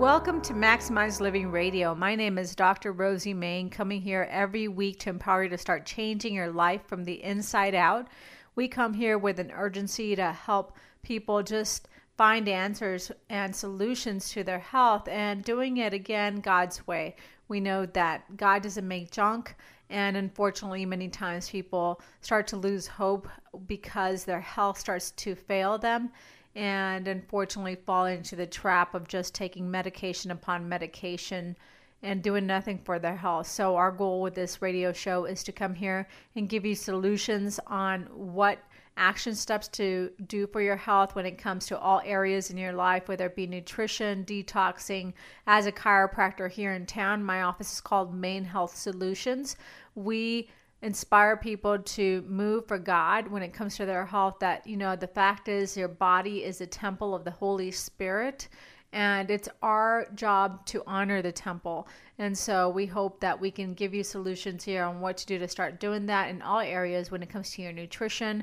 Welcome to Maximize Living Radio. My name is Dr. Rosie Main, coming here every week to empower you to start changing your life from the inside out. We come here with an urgency to help people just find answers and solutions to their health and doing it again God's way. We know that God doesn't make junk, and unfortunately, many times people start to lose hope because their health starts to fail them and unfortunately fall into the trap of just taking medication upon medication and doing nothing for their health. So, our goal with this radio show is to come here and give you solutions on what action steps to do for your health when it comes to all areas in your life, whether it be nutrition, detoxing. As a chiropractor here in town, my office is called Main Health Solutions. We inspire people to move for God when it comes to their health that you know the fact is your body is a temple of the Holy Spirit and it's our job to honor the temple. And so we hope that we can give you solutions here on what to do to start doing that in all areas when it comes to your nutrition,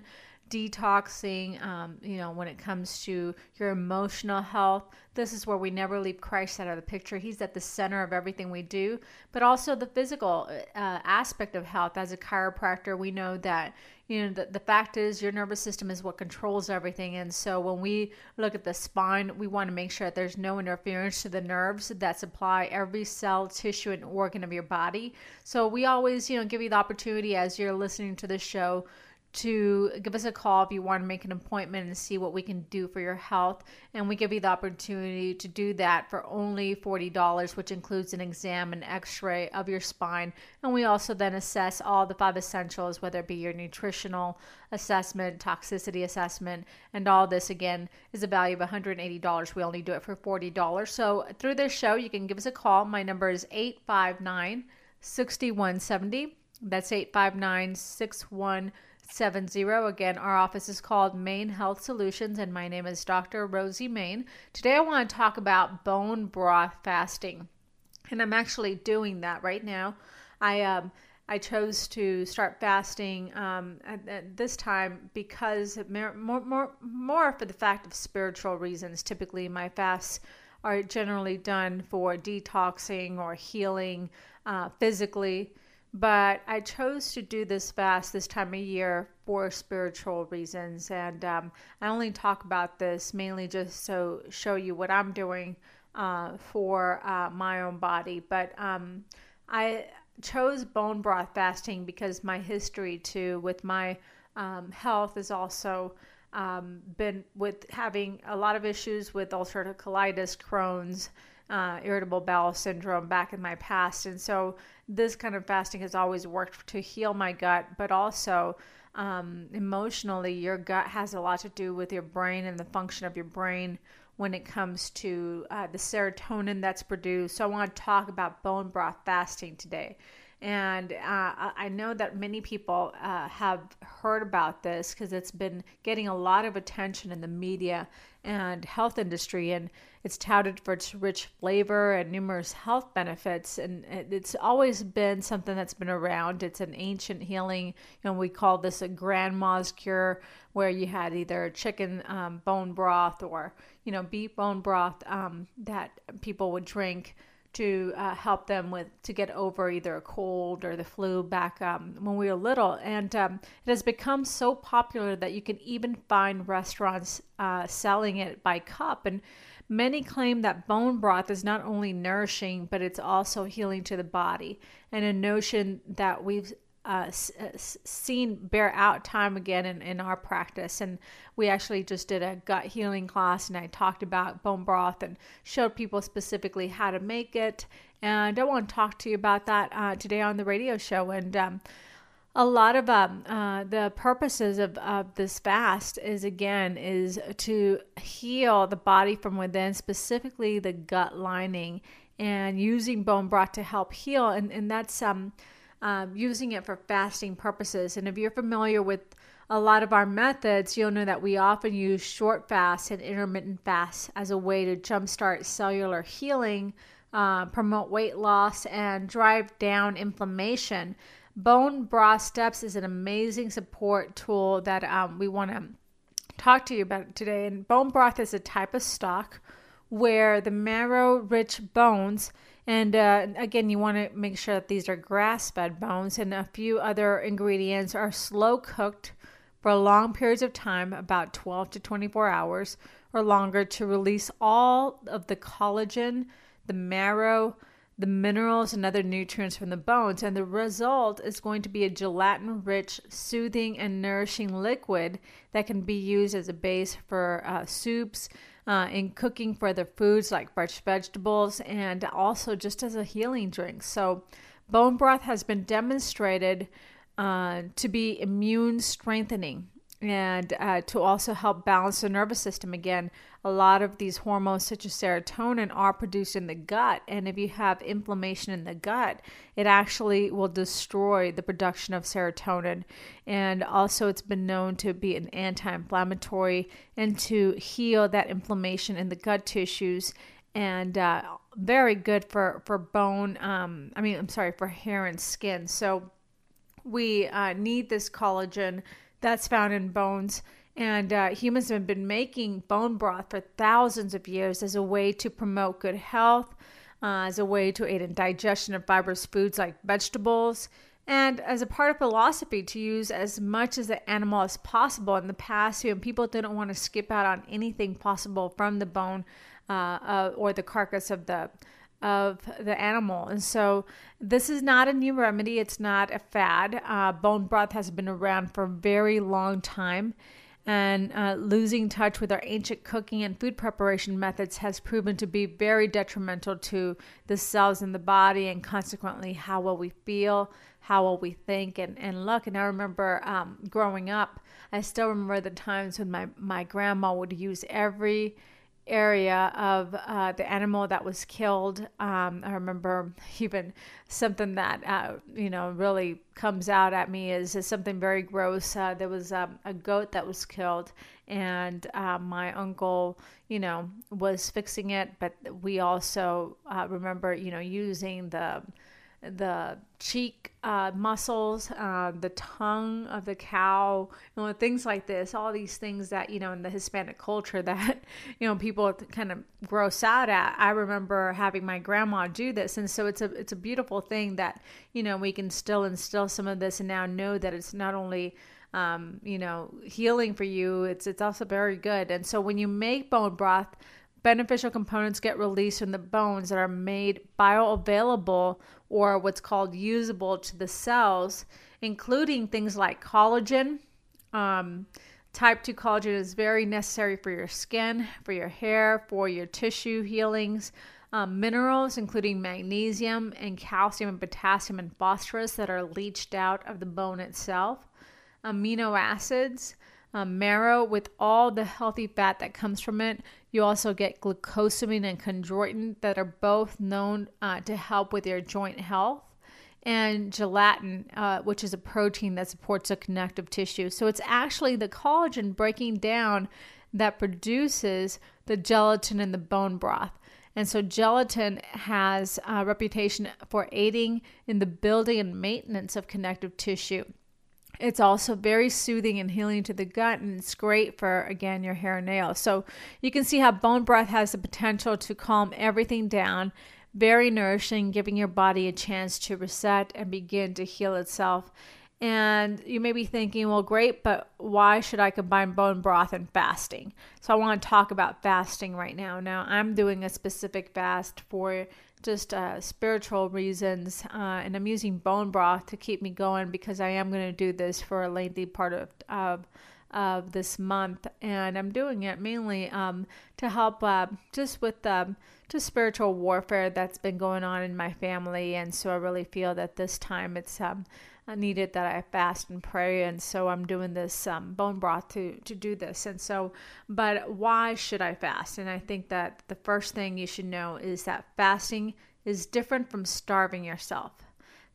detoxing, um, you know, when it comes to your emotional health. This is where we never leave Christ out of the picture. He's at the center of everything we do, but also the physical uh, aspect of health. As a chiropractor, we know that, you know, the, the fact is your nervous system is what controls everything. And so when we look at the spine, we want to make sure that there's no interference to the nerves that supply every cell, tissue, and organ of your body. So we always, you know, give you the opportunity as you're listening to the show to give us a call if you want to make an appointment and see what we can do for your health. And we give you the opportunity to do that for only $40, which includes an exam and x ray of your spine. And we also then assess all the five essentials, whether it be your nutritional assessment, toxicity assessment, and all this again is a value of $180. We only do it for $40. So through this show, you can give us a call. My number is 859 6170. That's 859 6170. 70. Again, our office is called Main Health Solutions, and my name is Dr. Rosie Main. Today, I want to talk about bone broth fasting, and I'm actually doing that right now. I um, I chose to start fasting um, at, at, this time because more, more, more for the fact of spiritual reasons. Typically, my fasts are generally done for detoxing or healing uh, physically but I chose to do this fast this time of year for spiritual reasons. And um, I only talk about this mainly just to show you what I'm doing uh, for uh, my own body. But um, I chose bone broth fasting because my history too with my um, health is also um, been with having a lot of issues with ulcerative colitis, Crohn's, uh, irritable bowel syndrome back in my past. And so this kind of fasting has always worked to heal my gut, but also um, emotionally, your gut has a lot to do with your brain and the function of your brain when it comes to uh, the serotonin that's produced. So I want to talk about bone broth fasting today. And uh, I know that many people uh, have heard about this because it's been getting a lot of attention in the media and health industry, and it's touted for its rich flavor and numerous health benefits. And it's always been something that's been around. It's an ancient healing, know, we call this a grandma's cure, where you had either chicken um, bone broth or you know beef bone broth um, that people would drink to uh, help them with to get over either a cold or the flu back um, when we were little and um, it has become so popular that you can even find restaurants uh, selling it by cup and many claim that bone broth is not only nourishing but it's also healing to the body and a notion that we've uh, uh seen bear out time again in, in our practice. And we actually just did a gut healing class, and I talked about bone broth and showed people specifically how to make it. And I want to talk to you about that uh, today on the radio show. And um, a lot of um, uh, the purposes of, of this fast is again is to heal the body from within specifically the gut lining and using bone broth to help heal. And, and that's um, uh, using it for fasting purposes. And if you're familiar with a lot of our methods, you'll know that we often use short fasts and intermittent fasts as a way to jumpstart cellular healing, uh, promote weight loss, and drive down inflammation. Bone Broth Steps is an amazing support tool that um, we want to talk to you about today. And bone broth is a type of stock where the marrow rich bones and uh, again, you want to make sure that these are grass fed bones, and a few other ingredients are slow cooked for long periods of time, about 12 to 24 hours or longer, to release all of the collagen, the marrow, the minerals, and other nutrients from the bones. And the result is going to be a gelatin rich, soothing, and nourishing liquid that can be used as a base for uh, soups. Uh, in cooking for other foods like fresh vegetables and also just as a healing drink. So, bone broth has been demonstrated uh, to be immune strengthening and uh, to also help balance the nervous system again a lot of these hormones such as serotonin are produced in the gut. And if you have inflammation in the gut it actually will destroy the production of serotonin. And also it's been known to be an anti-inflammatory and to heal that inflammation in the gut tissues. And uh, very good for for bone um, i mean i'm sorry for hair and skin. So we uh, need this collagen that's found in bones. And uh, humans have been making bone broth for thousands of years as a way to promote good health, uh, as a way to aid in digestion of fibrous foods like vegetables, and as a part of philosophy to use as much as the animal as possible. In the past, you know, people didn't want to skip out on anything possible from the bone uh, uh or the carcass of the of the animal. And so this is not a new remedy, it's not a fad. Uh, bone broth has been around for a very long time. And uh, losing touch with our ancient cooking and food preparation methods has proven to be very detrimental to the cells in the body and consequently how well we feel, how well we think and, and look. And I remember um, growing up, I still remember the times when my, my grandma would use every area of uh, the animal that was killed. Um, I remember even something that uh, you know really comes out at me is, is something very gross. Uh, there was um, a goat that was killed, and uh, my uncle, you know, was fixing it. But we also uh, remember, you know, using the the cheek uh, muscles, uh, the tongue of the cow, you know, things like this. All these things that you know in the Hispanic culture that you know people kind of gross out at. I remember having my grandma do this, and so it's a it's a beautiful thing that you know we can still instill some of this and now know that it's not only um, you know healing for you, it's it's also very good. And so when you make bone broth beneficial components get released from the bones that are made bioavailable or what's called usable to the cells, including things like collagen. Um, type 2 collagen is very necessary for your skin, for your hair, for your tissue healings. Um, minerals, including magnesium and calcium and potassium and phosphorus, that are leached out of the bone itself. Amino acids, um, marrow with all the healthy fat that comes from it. You also get glucosamine and chondroitin that are both known uh, to help with your joint health. And gelatin, uh, which is a protein that supports the connective tissue. So it's actually the collagen breaking down that produces the gelatin in the bone broth. And so gelatin has a reputation for aiding in the building and maintenance of connective tissue. It's also very soothing and healing to the gut, and it's great for, again, your hair and nails. So you can see how bone broth has the potential to calm everything down, very nourishing, giving your body a chance to reset and begin to heal itself. And you may be thinking, well, great, but why should I combine bone broth and fasting? So I want to talk about fasting right now. Now, I'm doing a specific fast for just uh, spiritual reasons, uh, and I'm using bone broth to keep me going because I am going to do this for a lengthy part of, of of this month, and I'm doing it mainly um, to help uh, just with um, just spiritual warfare that's been going on in my family, and so I really feel that this time it's um, needed that I fast and pray, and so I'm doing this um, bone broth to to do this. And so, but why should I fast? And I think that the first thing you should know is that fasting is different from starving yourself.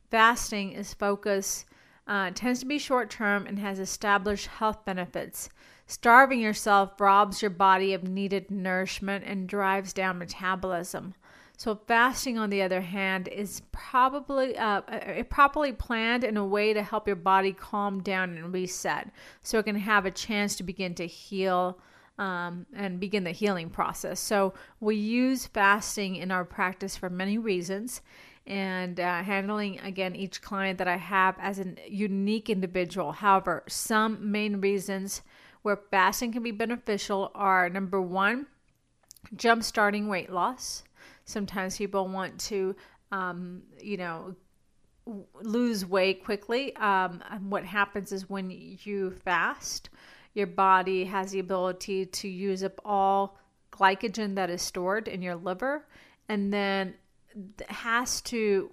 Fasting is focused uh, tends to be short term and has established health benefits. Starving yourself robs your body of needed nourishment and drives down metabolism. So fasting, on the other hand, is probably uh, uh, properly planned in a way to help your body calm down and reset, so it can have a chance to begin to heal um, and begin the healing process. So we use fasting in our practice for many reasons and uh, handling again each client that I have as a unique individual. However, some main reasons where fasting can be beneficial are number one, jump starting weight loss. Sometimes people want to, um, you know, lose weight quickly. Um, what happens is when you fast, your body has the ability to use up all glycogen that is stored in your liver, and then has to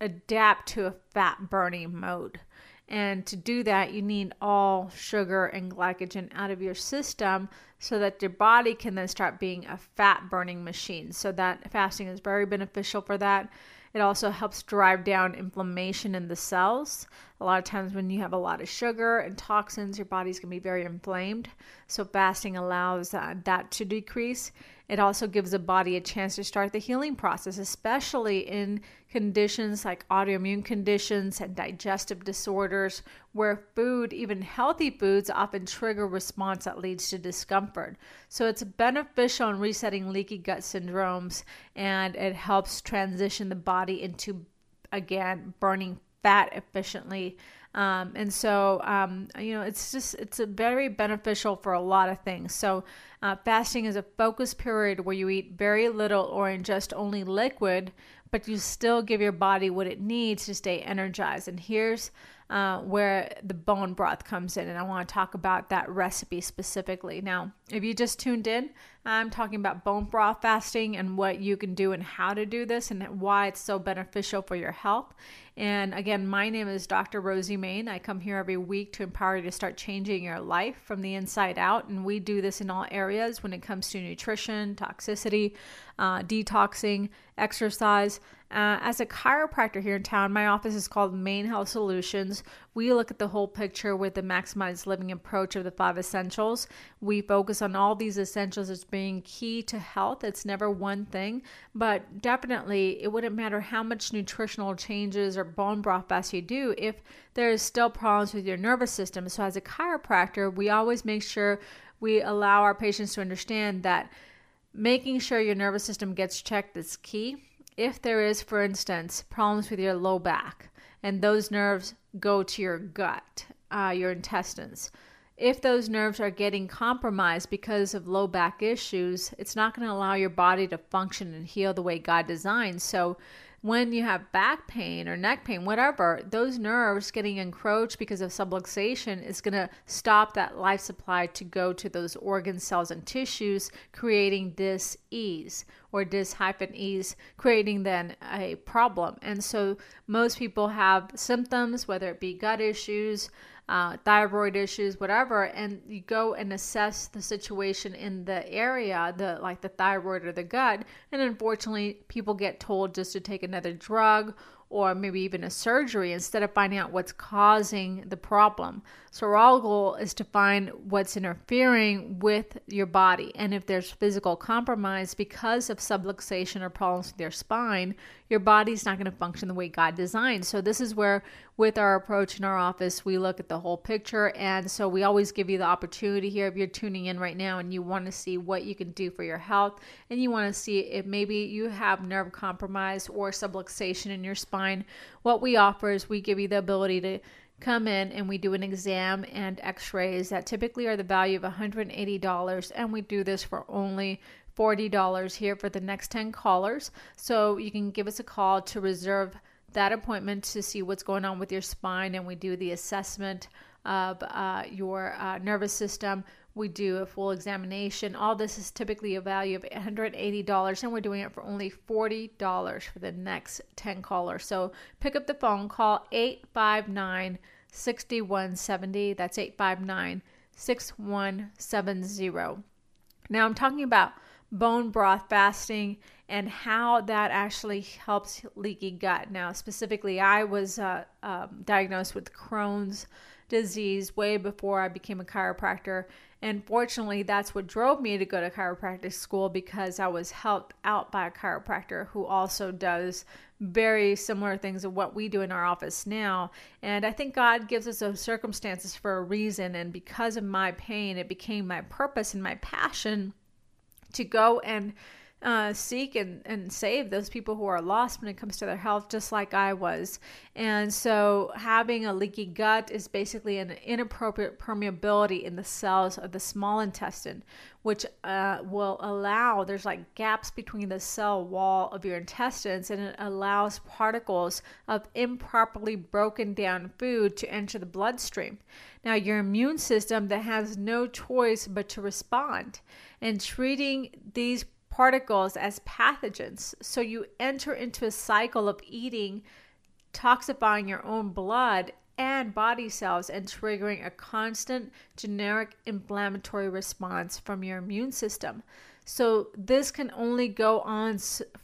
adapt to a fat burning mode. And to do that, you need all sugar and glycogen out of your system so that your body can then start being a fat burning machine. So, that fasting is very beneficial for that. It also helps drive down inflammation in the cells. A lot of times, when you have a lot of sugar and toxins, your body's to be very inflamed. So, fasting allows uh, that to decrease. It also gives the body a chance to start the healing process, especially in conditions like autoimmune conditions and digestive disorders, where food, even healthy foods, often trigger response that leads to discomfort. So it's beneficial in resetting leaky gut syndromes and it helps transition the body into, again, burning fat efficiently um, and so, um, you know, it's just, it's very beneficial for a lot of things. So, uh, fasting is a focused period where you eat very little or ingest only liquid, but you still give your body what it needs to stay energized. And here's uh, where the bone broth comes in. And I want to talk about that recipe specifically. Now, if you just tuned in, I'm talking about bone broth fasting and what you can do and how to do this and why it's so beneficial for your health. And again, my name is Dr. Rosie Main. I come here every week to empower you to start changing your life from the inside out. And we do this in all areas when it comes to nutrition, toxicity, uh, detoxing, exercise. Uh, as a chiropractor here in town, my office is called Main Health Solutions. We look at the whole picture with the maximized living approach of the five essentials. We focus on all these essentials as being key to health. It's never one thing, but definitely it wouldn't matter how much nutritional changes or bone broth fast you do if there's still problems with your nervous system. So, as a chiropractor, we always make sure we allow our patients to understand that making sure your nervous system gets checked is key if there is, for instance, problems with your low back and those nerves go to your gut, uh, your intestines, if those nerves are getting compromised because of low back issues, it's not going to allow your body to function and heal the way God designed. So, when you have back pain or neck pain, whatever, those nerves getting encroached because of subluxation is going to stop that life supply to go to those organ cells and tissues, creating dis ease or dis hyphen ease, creating then a problem. And so most people have symptoms, whether it be gut issues, uh, thyroid issues, whatever, and you go and assess the situation in the area, the like the thyroid or the gut, and unfortunately, people get told just to take another drug or maybe even a surgery instead of finding out what's causing the problem. So, our goal is to find what's interfering with your body. And if there's physical compromise because of subluxation or problems with your spine, your body's not going to function the way God designed. So, this is where, with our approach in our office, we look at the whole picture. And so, we always give you the opportunity here if you're tuning in right now and you want to see what you can do for your health and you want to see if maybe you have nerve compromise or subluxation in your spine. What we offer is we give you the ability to come in and we do an exam and x-rays that typically are the value of $180 and we do this for only $40 here for the next 10 callers. So you can give us a call to reserve that appointment to see what's going on with your spine and we do the assessment of uh, your uh, nervous system. We do a full examination. All this is typically a value of $180, and we're doing it for only $40 for the next 10 callers. So pick up the phone, call 859 6170. That's 859 6170. Now, I'm talking about bone broth fasting and how that actually helps leaky gut. Now, specifically, I was uh, um, diagnosed with Crohn's disease way before I became a chiropractor. And fortunately, that's what drove me to go to chiropractic school because I was helped out by a chiropractor who also does very similar things of what we do in our office now. And I think God gives us those circumstances for a reason. And because of my pain, it became my purpose and my passion to go and uh, seek and, and save those people who are lost when it comes to their health, just like I was. And so, having a leaky gut is basically an inappropriate permeability in the cells of the small intestine, which uh, will allow there's like gaps between the cell wall of your intestines, and it allows particles of improperly broken down food to enter the bloodstream. Now, your immune system that has no choice but to respond. And treating these particles as pathogens. So you enter into a cycle of eating, toxifying your own blood and body cells, and triggering a constant generic inflammatory response from your immune system. So this can only go on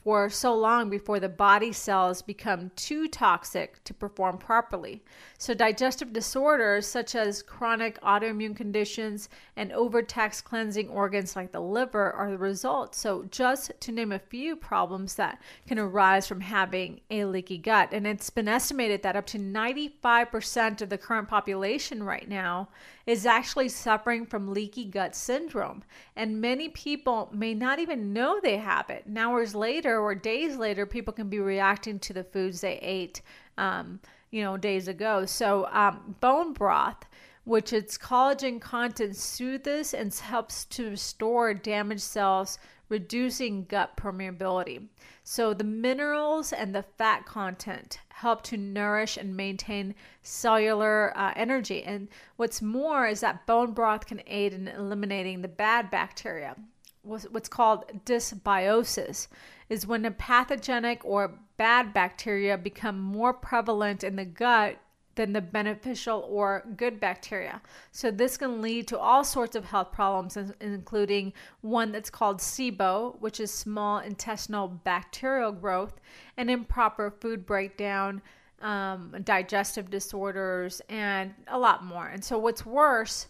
for so long before the body cells become too toxic to perform properly. So digestive disorders such as chronic autoimmune conditions and overtaxed cleansing organs like the liver are the result. So just to name a few problems that can arise from having a leaky gut. And it's been estimated that up to 95% of the current population right now is actually suffering from leaky gut syndrome. And many people may not even know they have it. And hours later or days later, people can be reacting to the foods they ate, um, you know, days ago. So, um, bone broth which its collagen content soothes and helps to restore damaged cells, reducing gut permeability. So, the minerals and the fat content help to nourish and maintain cellular uh, energy. And what's more is that bone broth can aid in eliminating the bad bacteria. What's called dysbiosis is when a pathogenic or bad bacteria become more prevalent in the gut than the beneficial or good bacteria. So, this can lead to all sorts of health problems, including one that's called SIBO, which is small intestinal bacterial growth, and improper food breakdown, um, digestive disorders, and a lot more. And so, what's worse,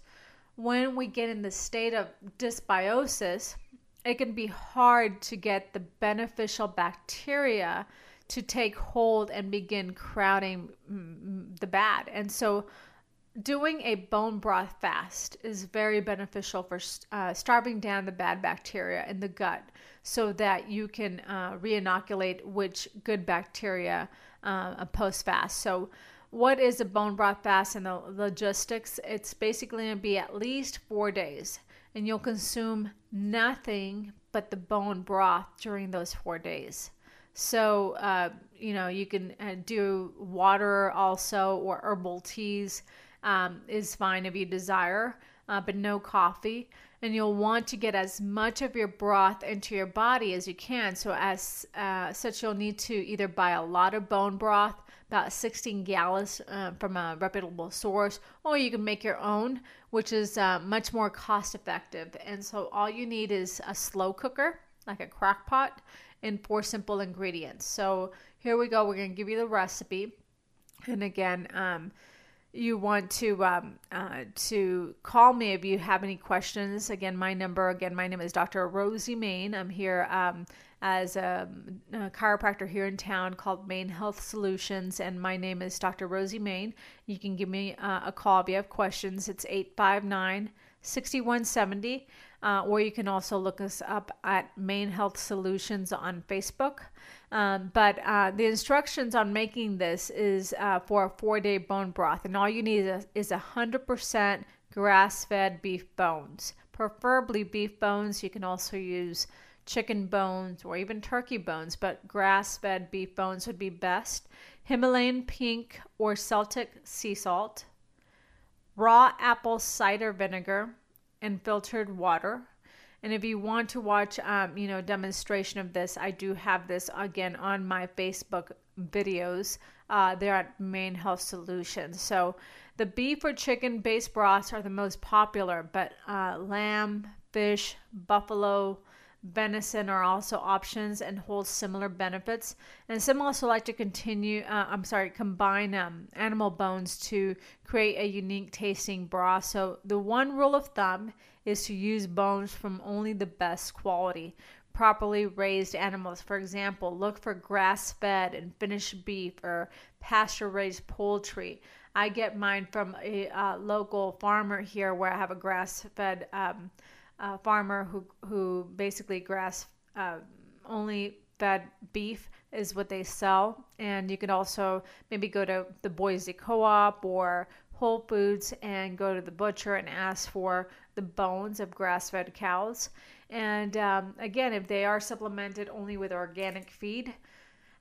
when we get in the state of dysbiosis, it can be hard to get the beneficial bacteria to take hold and begin crowding the bad. And so, doing a bone broth fast is very beneficial for uh, starving down the bad bacteria in the gut so that you can uh, reinoculate which good bacteria uh, post fast. So, what is a bone broth fast and the logistics? It's basically going to be at least four days, and you'll consume nothing but the bone broth during those four days. So, uh, you know, you can uh, do water also or herbal teas um, is fine if you desire, uh, but no coffee. And you'll want to get as much of your broth into your body as you can. So, as uh, such, you'll need to either buy a lot of bone broth, about 16 gallons uh, from a reputable source, or you can make your own, which is uh, much more cost effective. And so, all you need is a slow cooker, like a crock pot in four simple ingredients. So here we go. We're going to give you the recipe. And again, um, you want to um, uh, to call me if you have any questions. Again, my number. Again, my name is Dr. Rosie Main. I'm here um, as a, a, chiropractor here in town called Main Health Solutions, and my name is Dr. Rosie Main. You can give me uh, a call if you have questions. It's 859 6170. Uh, or you can also look us up at Main Health Solutions on Facebook. Um, but uh, the instructions on making this is uh, for a four day bone broth, and all you need is a 100% grass fed beef bones, preferably beef bones. You can also use chicken bones or even turkey bones, but grass fed beef bones would be best. Himalayan pink or Celtic sea salt, raw apple cider vinegar, and filtered water. And if you want to watch, um, you know, demonstration of this, I do have this again on my Facebook videos. Uh, they're at Main Health Solutions. So the beef or chicken based broths are the most popular, but uh, lamb, fish, buffalo, venison are also options and hold similar benefits. And some also like to continue, uh, I'm sorry, combine um, animal bones to create a unique tasting broth. So the one rule of thumb is to use bones from only the best quality. Properly raised animals, for example, look for grass fed and finished beef or pasture raised poultry. I get mine from a uh, local farmer here where I have a grass fed um, uh, farmer who, who basically grass uh, only fed beef is what they sell. And you can also maybe go to the Boise Co op or Whole Foods and go to the butcher and ask for the bones of grass fed cows. And um, again, if they are supplemented only with organic feed,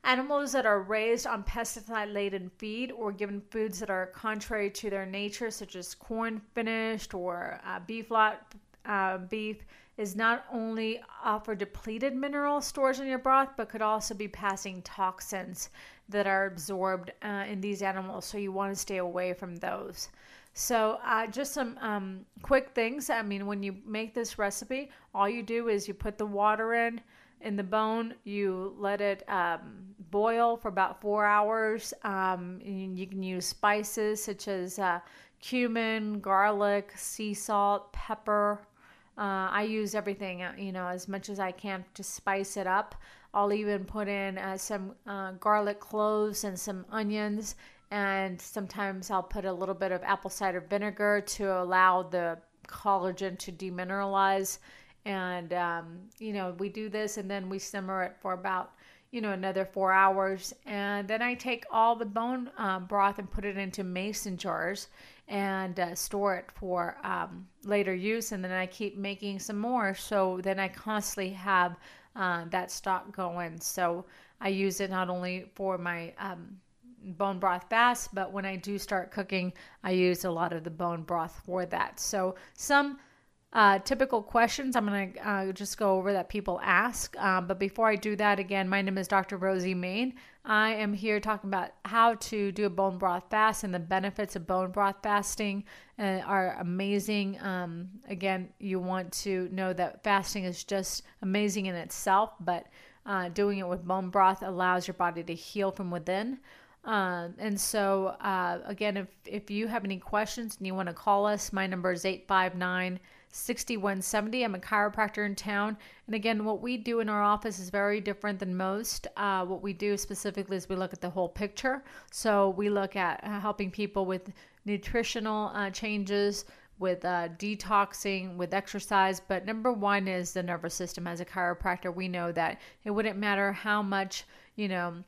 Animals that are raised on pesticide laden feed or given foods that are contrary to their nature, such as corn finished or uh, beef lot uh, beef, is not only offer depleted mineral stores in your broth, but could also be passing toxins that are absorbed uh, in these animals. So you want to stay away from those. So, uh, just some um, quick things. I mean, when you make this recipe, all you do is you put the water in in the bone. You let it um, boil for about four hours. Um, you can use spices such as uh, cumin, garlic, sea salt, pepper. Uh, I use everything, uh, you know, as much as I can to spice it up. I'll even put in uh, some uh, garlic cloves and some onions and sometimes I'll put a little bit of apple cider vinegar to allow the collagen to demineralize. And, um, you know, we do this and then we simmer it for about, you know, another four hours. And then I take all the bone um, broth and put it into mason jars and uh, store it for um, later use. And then I keep making some more. So then I constantly have uh, that stock going. So I use it not only for my um, bone broth bass, but when I do start cooking, I use a lot of the bone broth for that. So, some uh, typical questions I'm going to uh, just go over that people ask. Um, but before I do that, again, my name is Dr. Rosie Main. I am here talking about how to do a bone broth fast and the benefits of bone broth fasting uh, are amazing. Um, again, you want to know that fasting is just amazing in itself, but uh, doing it with bone broth allows your body to heal from within. Um, and so, uh, again, if, if you have any questions and you want to call us, my number is 859 6170. I'm a chiropractor in town. And again, what we do in our office is very different than most. Uh, what we do specifically is we look at the whole picture. So, we look at uh, helping people with nutritional uh, changes, with uh, detoxing, with exercise. But number one is the nervous system. As a chiropractor, we know that it wouldn't matter how much, you know,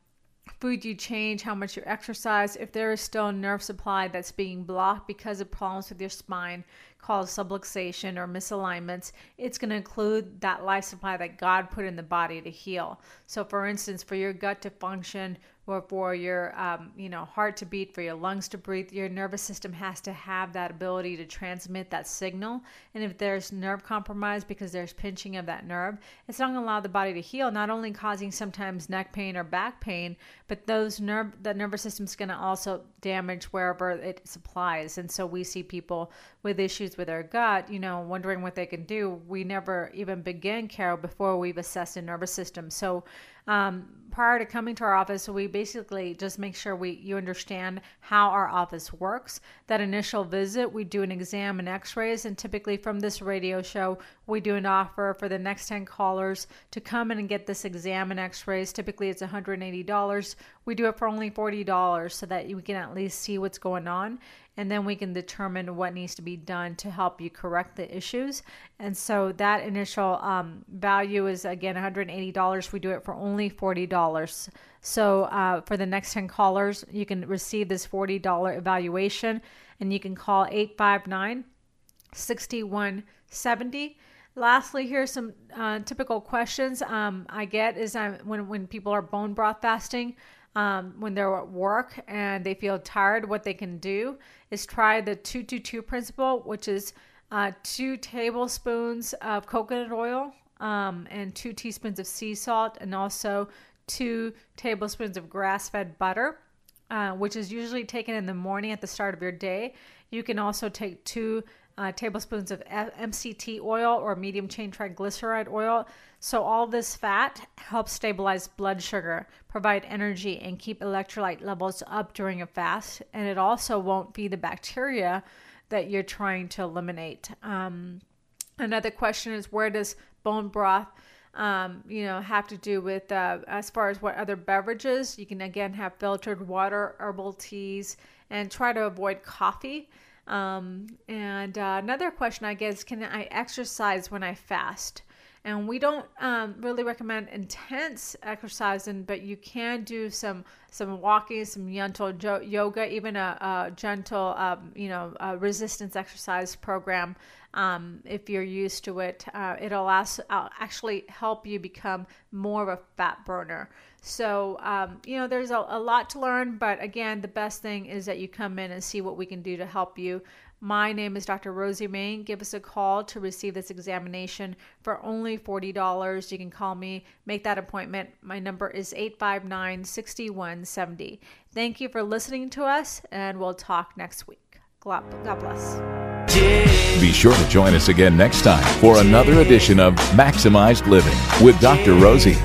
food you change, how much you exercise, if there is still a nerve supply that's being blocked because of problems with your spine called subluxation or misalignments, it's going to include that life supply that God put in the body to heal. So, for instance, for your gut to function, or for your um, you know heart to beat for your lungs to breathe your nervous system has to have that ability to transmit that signal. And if there's nerve compromise because there's pinching of that nerve it's not going to allow the body to heal not only causing sometimes neck pain or back pain but those nerve the nervous system is going to also damage wherever it supplies. And so we see people with issues with their gut you know wondering what they can do. We never even begin care before we've assessed the nervous system. So um, prior to coming to our office, we basically just make sure we you understand how our office works. That initial visit, we do an exam and X-rays, and typically from this radio show, we do an offer for the next 10 callers to come in and get this exam and X-rays. Typically, it's $180. We do it for only $40 so that you can at least see what's going on and then we can determine what needs to be done to help you correct the issues. And so that initial um, value is again $180. We do it for only $40. So uh, for the next 10 callers, you can receive this $40 evaluation and you can call 859 6170. Lastly, here's some uh, typical questions um, I get is I, when when people are bone broth fasting. Um, when they're at work and they feel tired, what they can do is try the 222 principle, which is uh, two tablespoons of coconut oil um, and two teaspoons of sea salt, and also two tablespoons of grass fed butter. Uh, which is usually taken in the morning at the start of your day. You can also take two uh, tablespoons of MCT oil or medium chain triglyceride oil. So, all this fat helps stabilize blood sugar, provide energy, and keep electrolyte levels up during a fast. And it also won't be the bacteria that you're trying to eliminate. Um, another question is where does bone broth? um, you know, have to do with uh, as far as what other beverages. You can again have filtered water, herbal teas, and try to avoid coffee. Um, and uh, another question I get is Can I exercise when I fast? And we don't um, really recommend intense exercising, but you can do some some walking, some gentle yoga, even a, a gentle, um, you know, resistance exercise program um, if you're used to it. Uh, it'll uh, actually help you become more of a fat burner. So, um, you know, there's a, a lot to learn, but again, the best thing is that you come in and see what we can do to help you. My name is Dr. Rosie Main. Give us a call to receive this examination for only $40. You can call me, make that appointment. My number is 859 6170. Thank you for listening to us, and we'll talk next week. God bless. Be sure to join us again next time for another edition of Maximized Living with Dr. Rosie.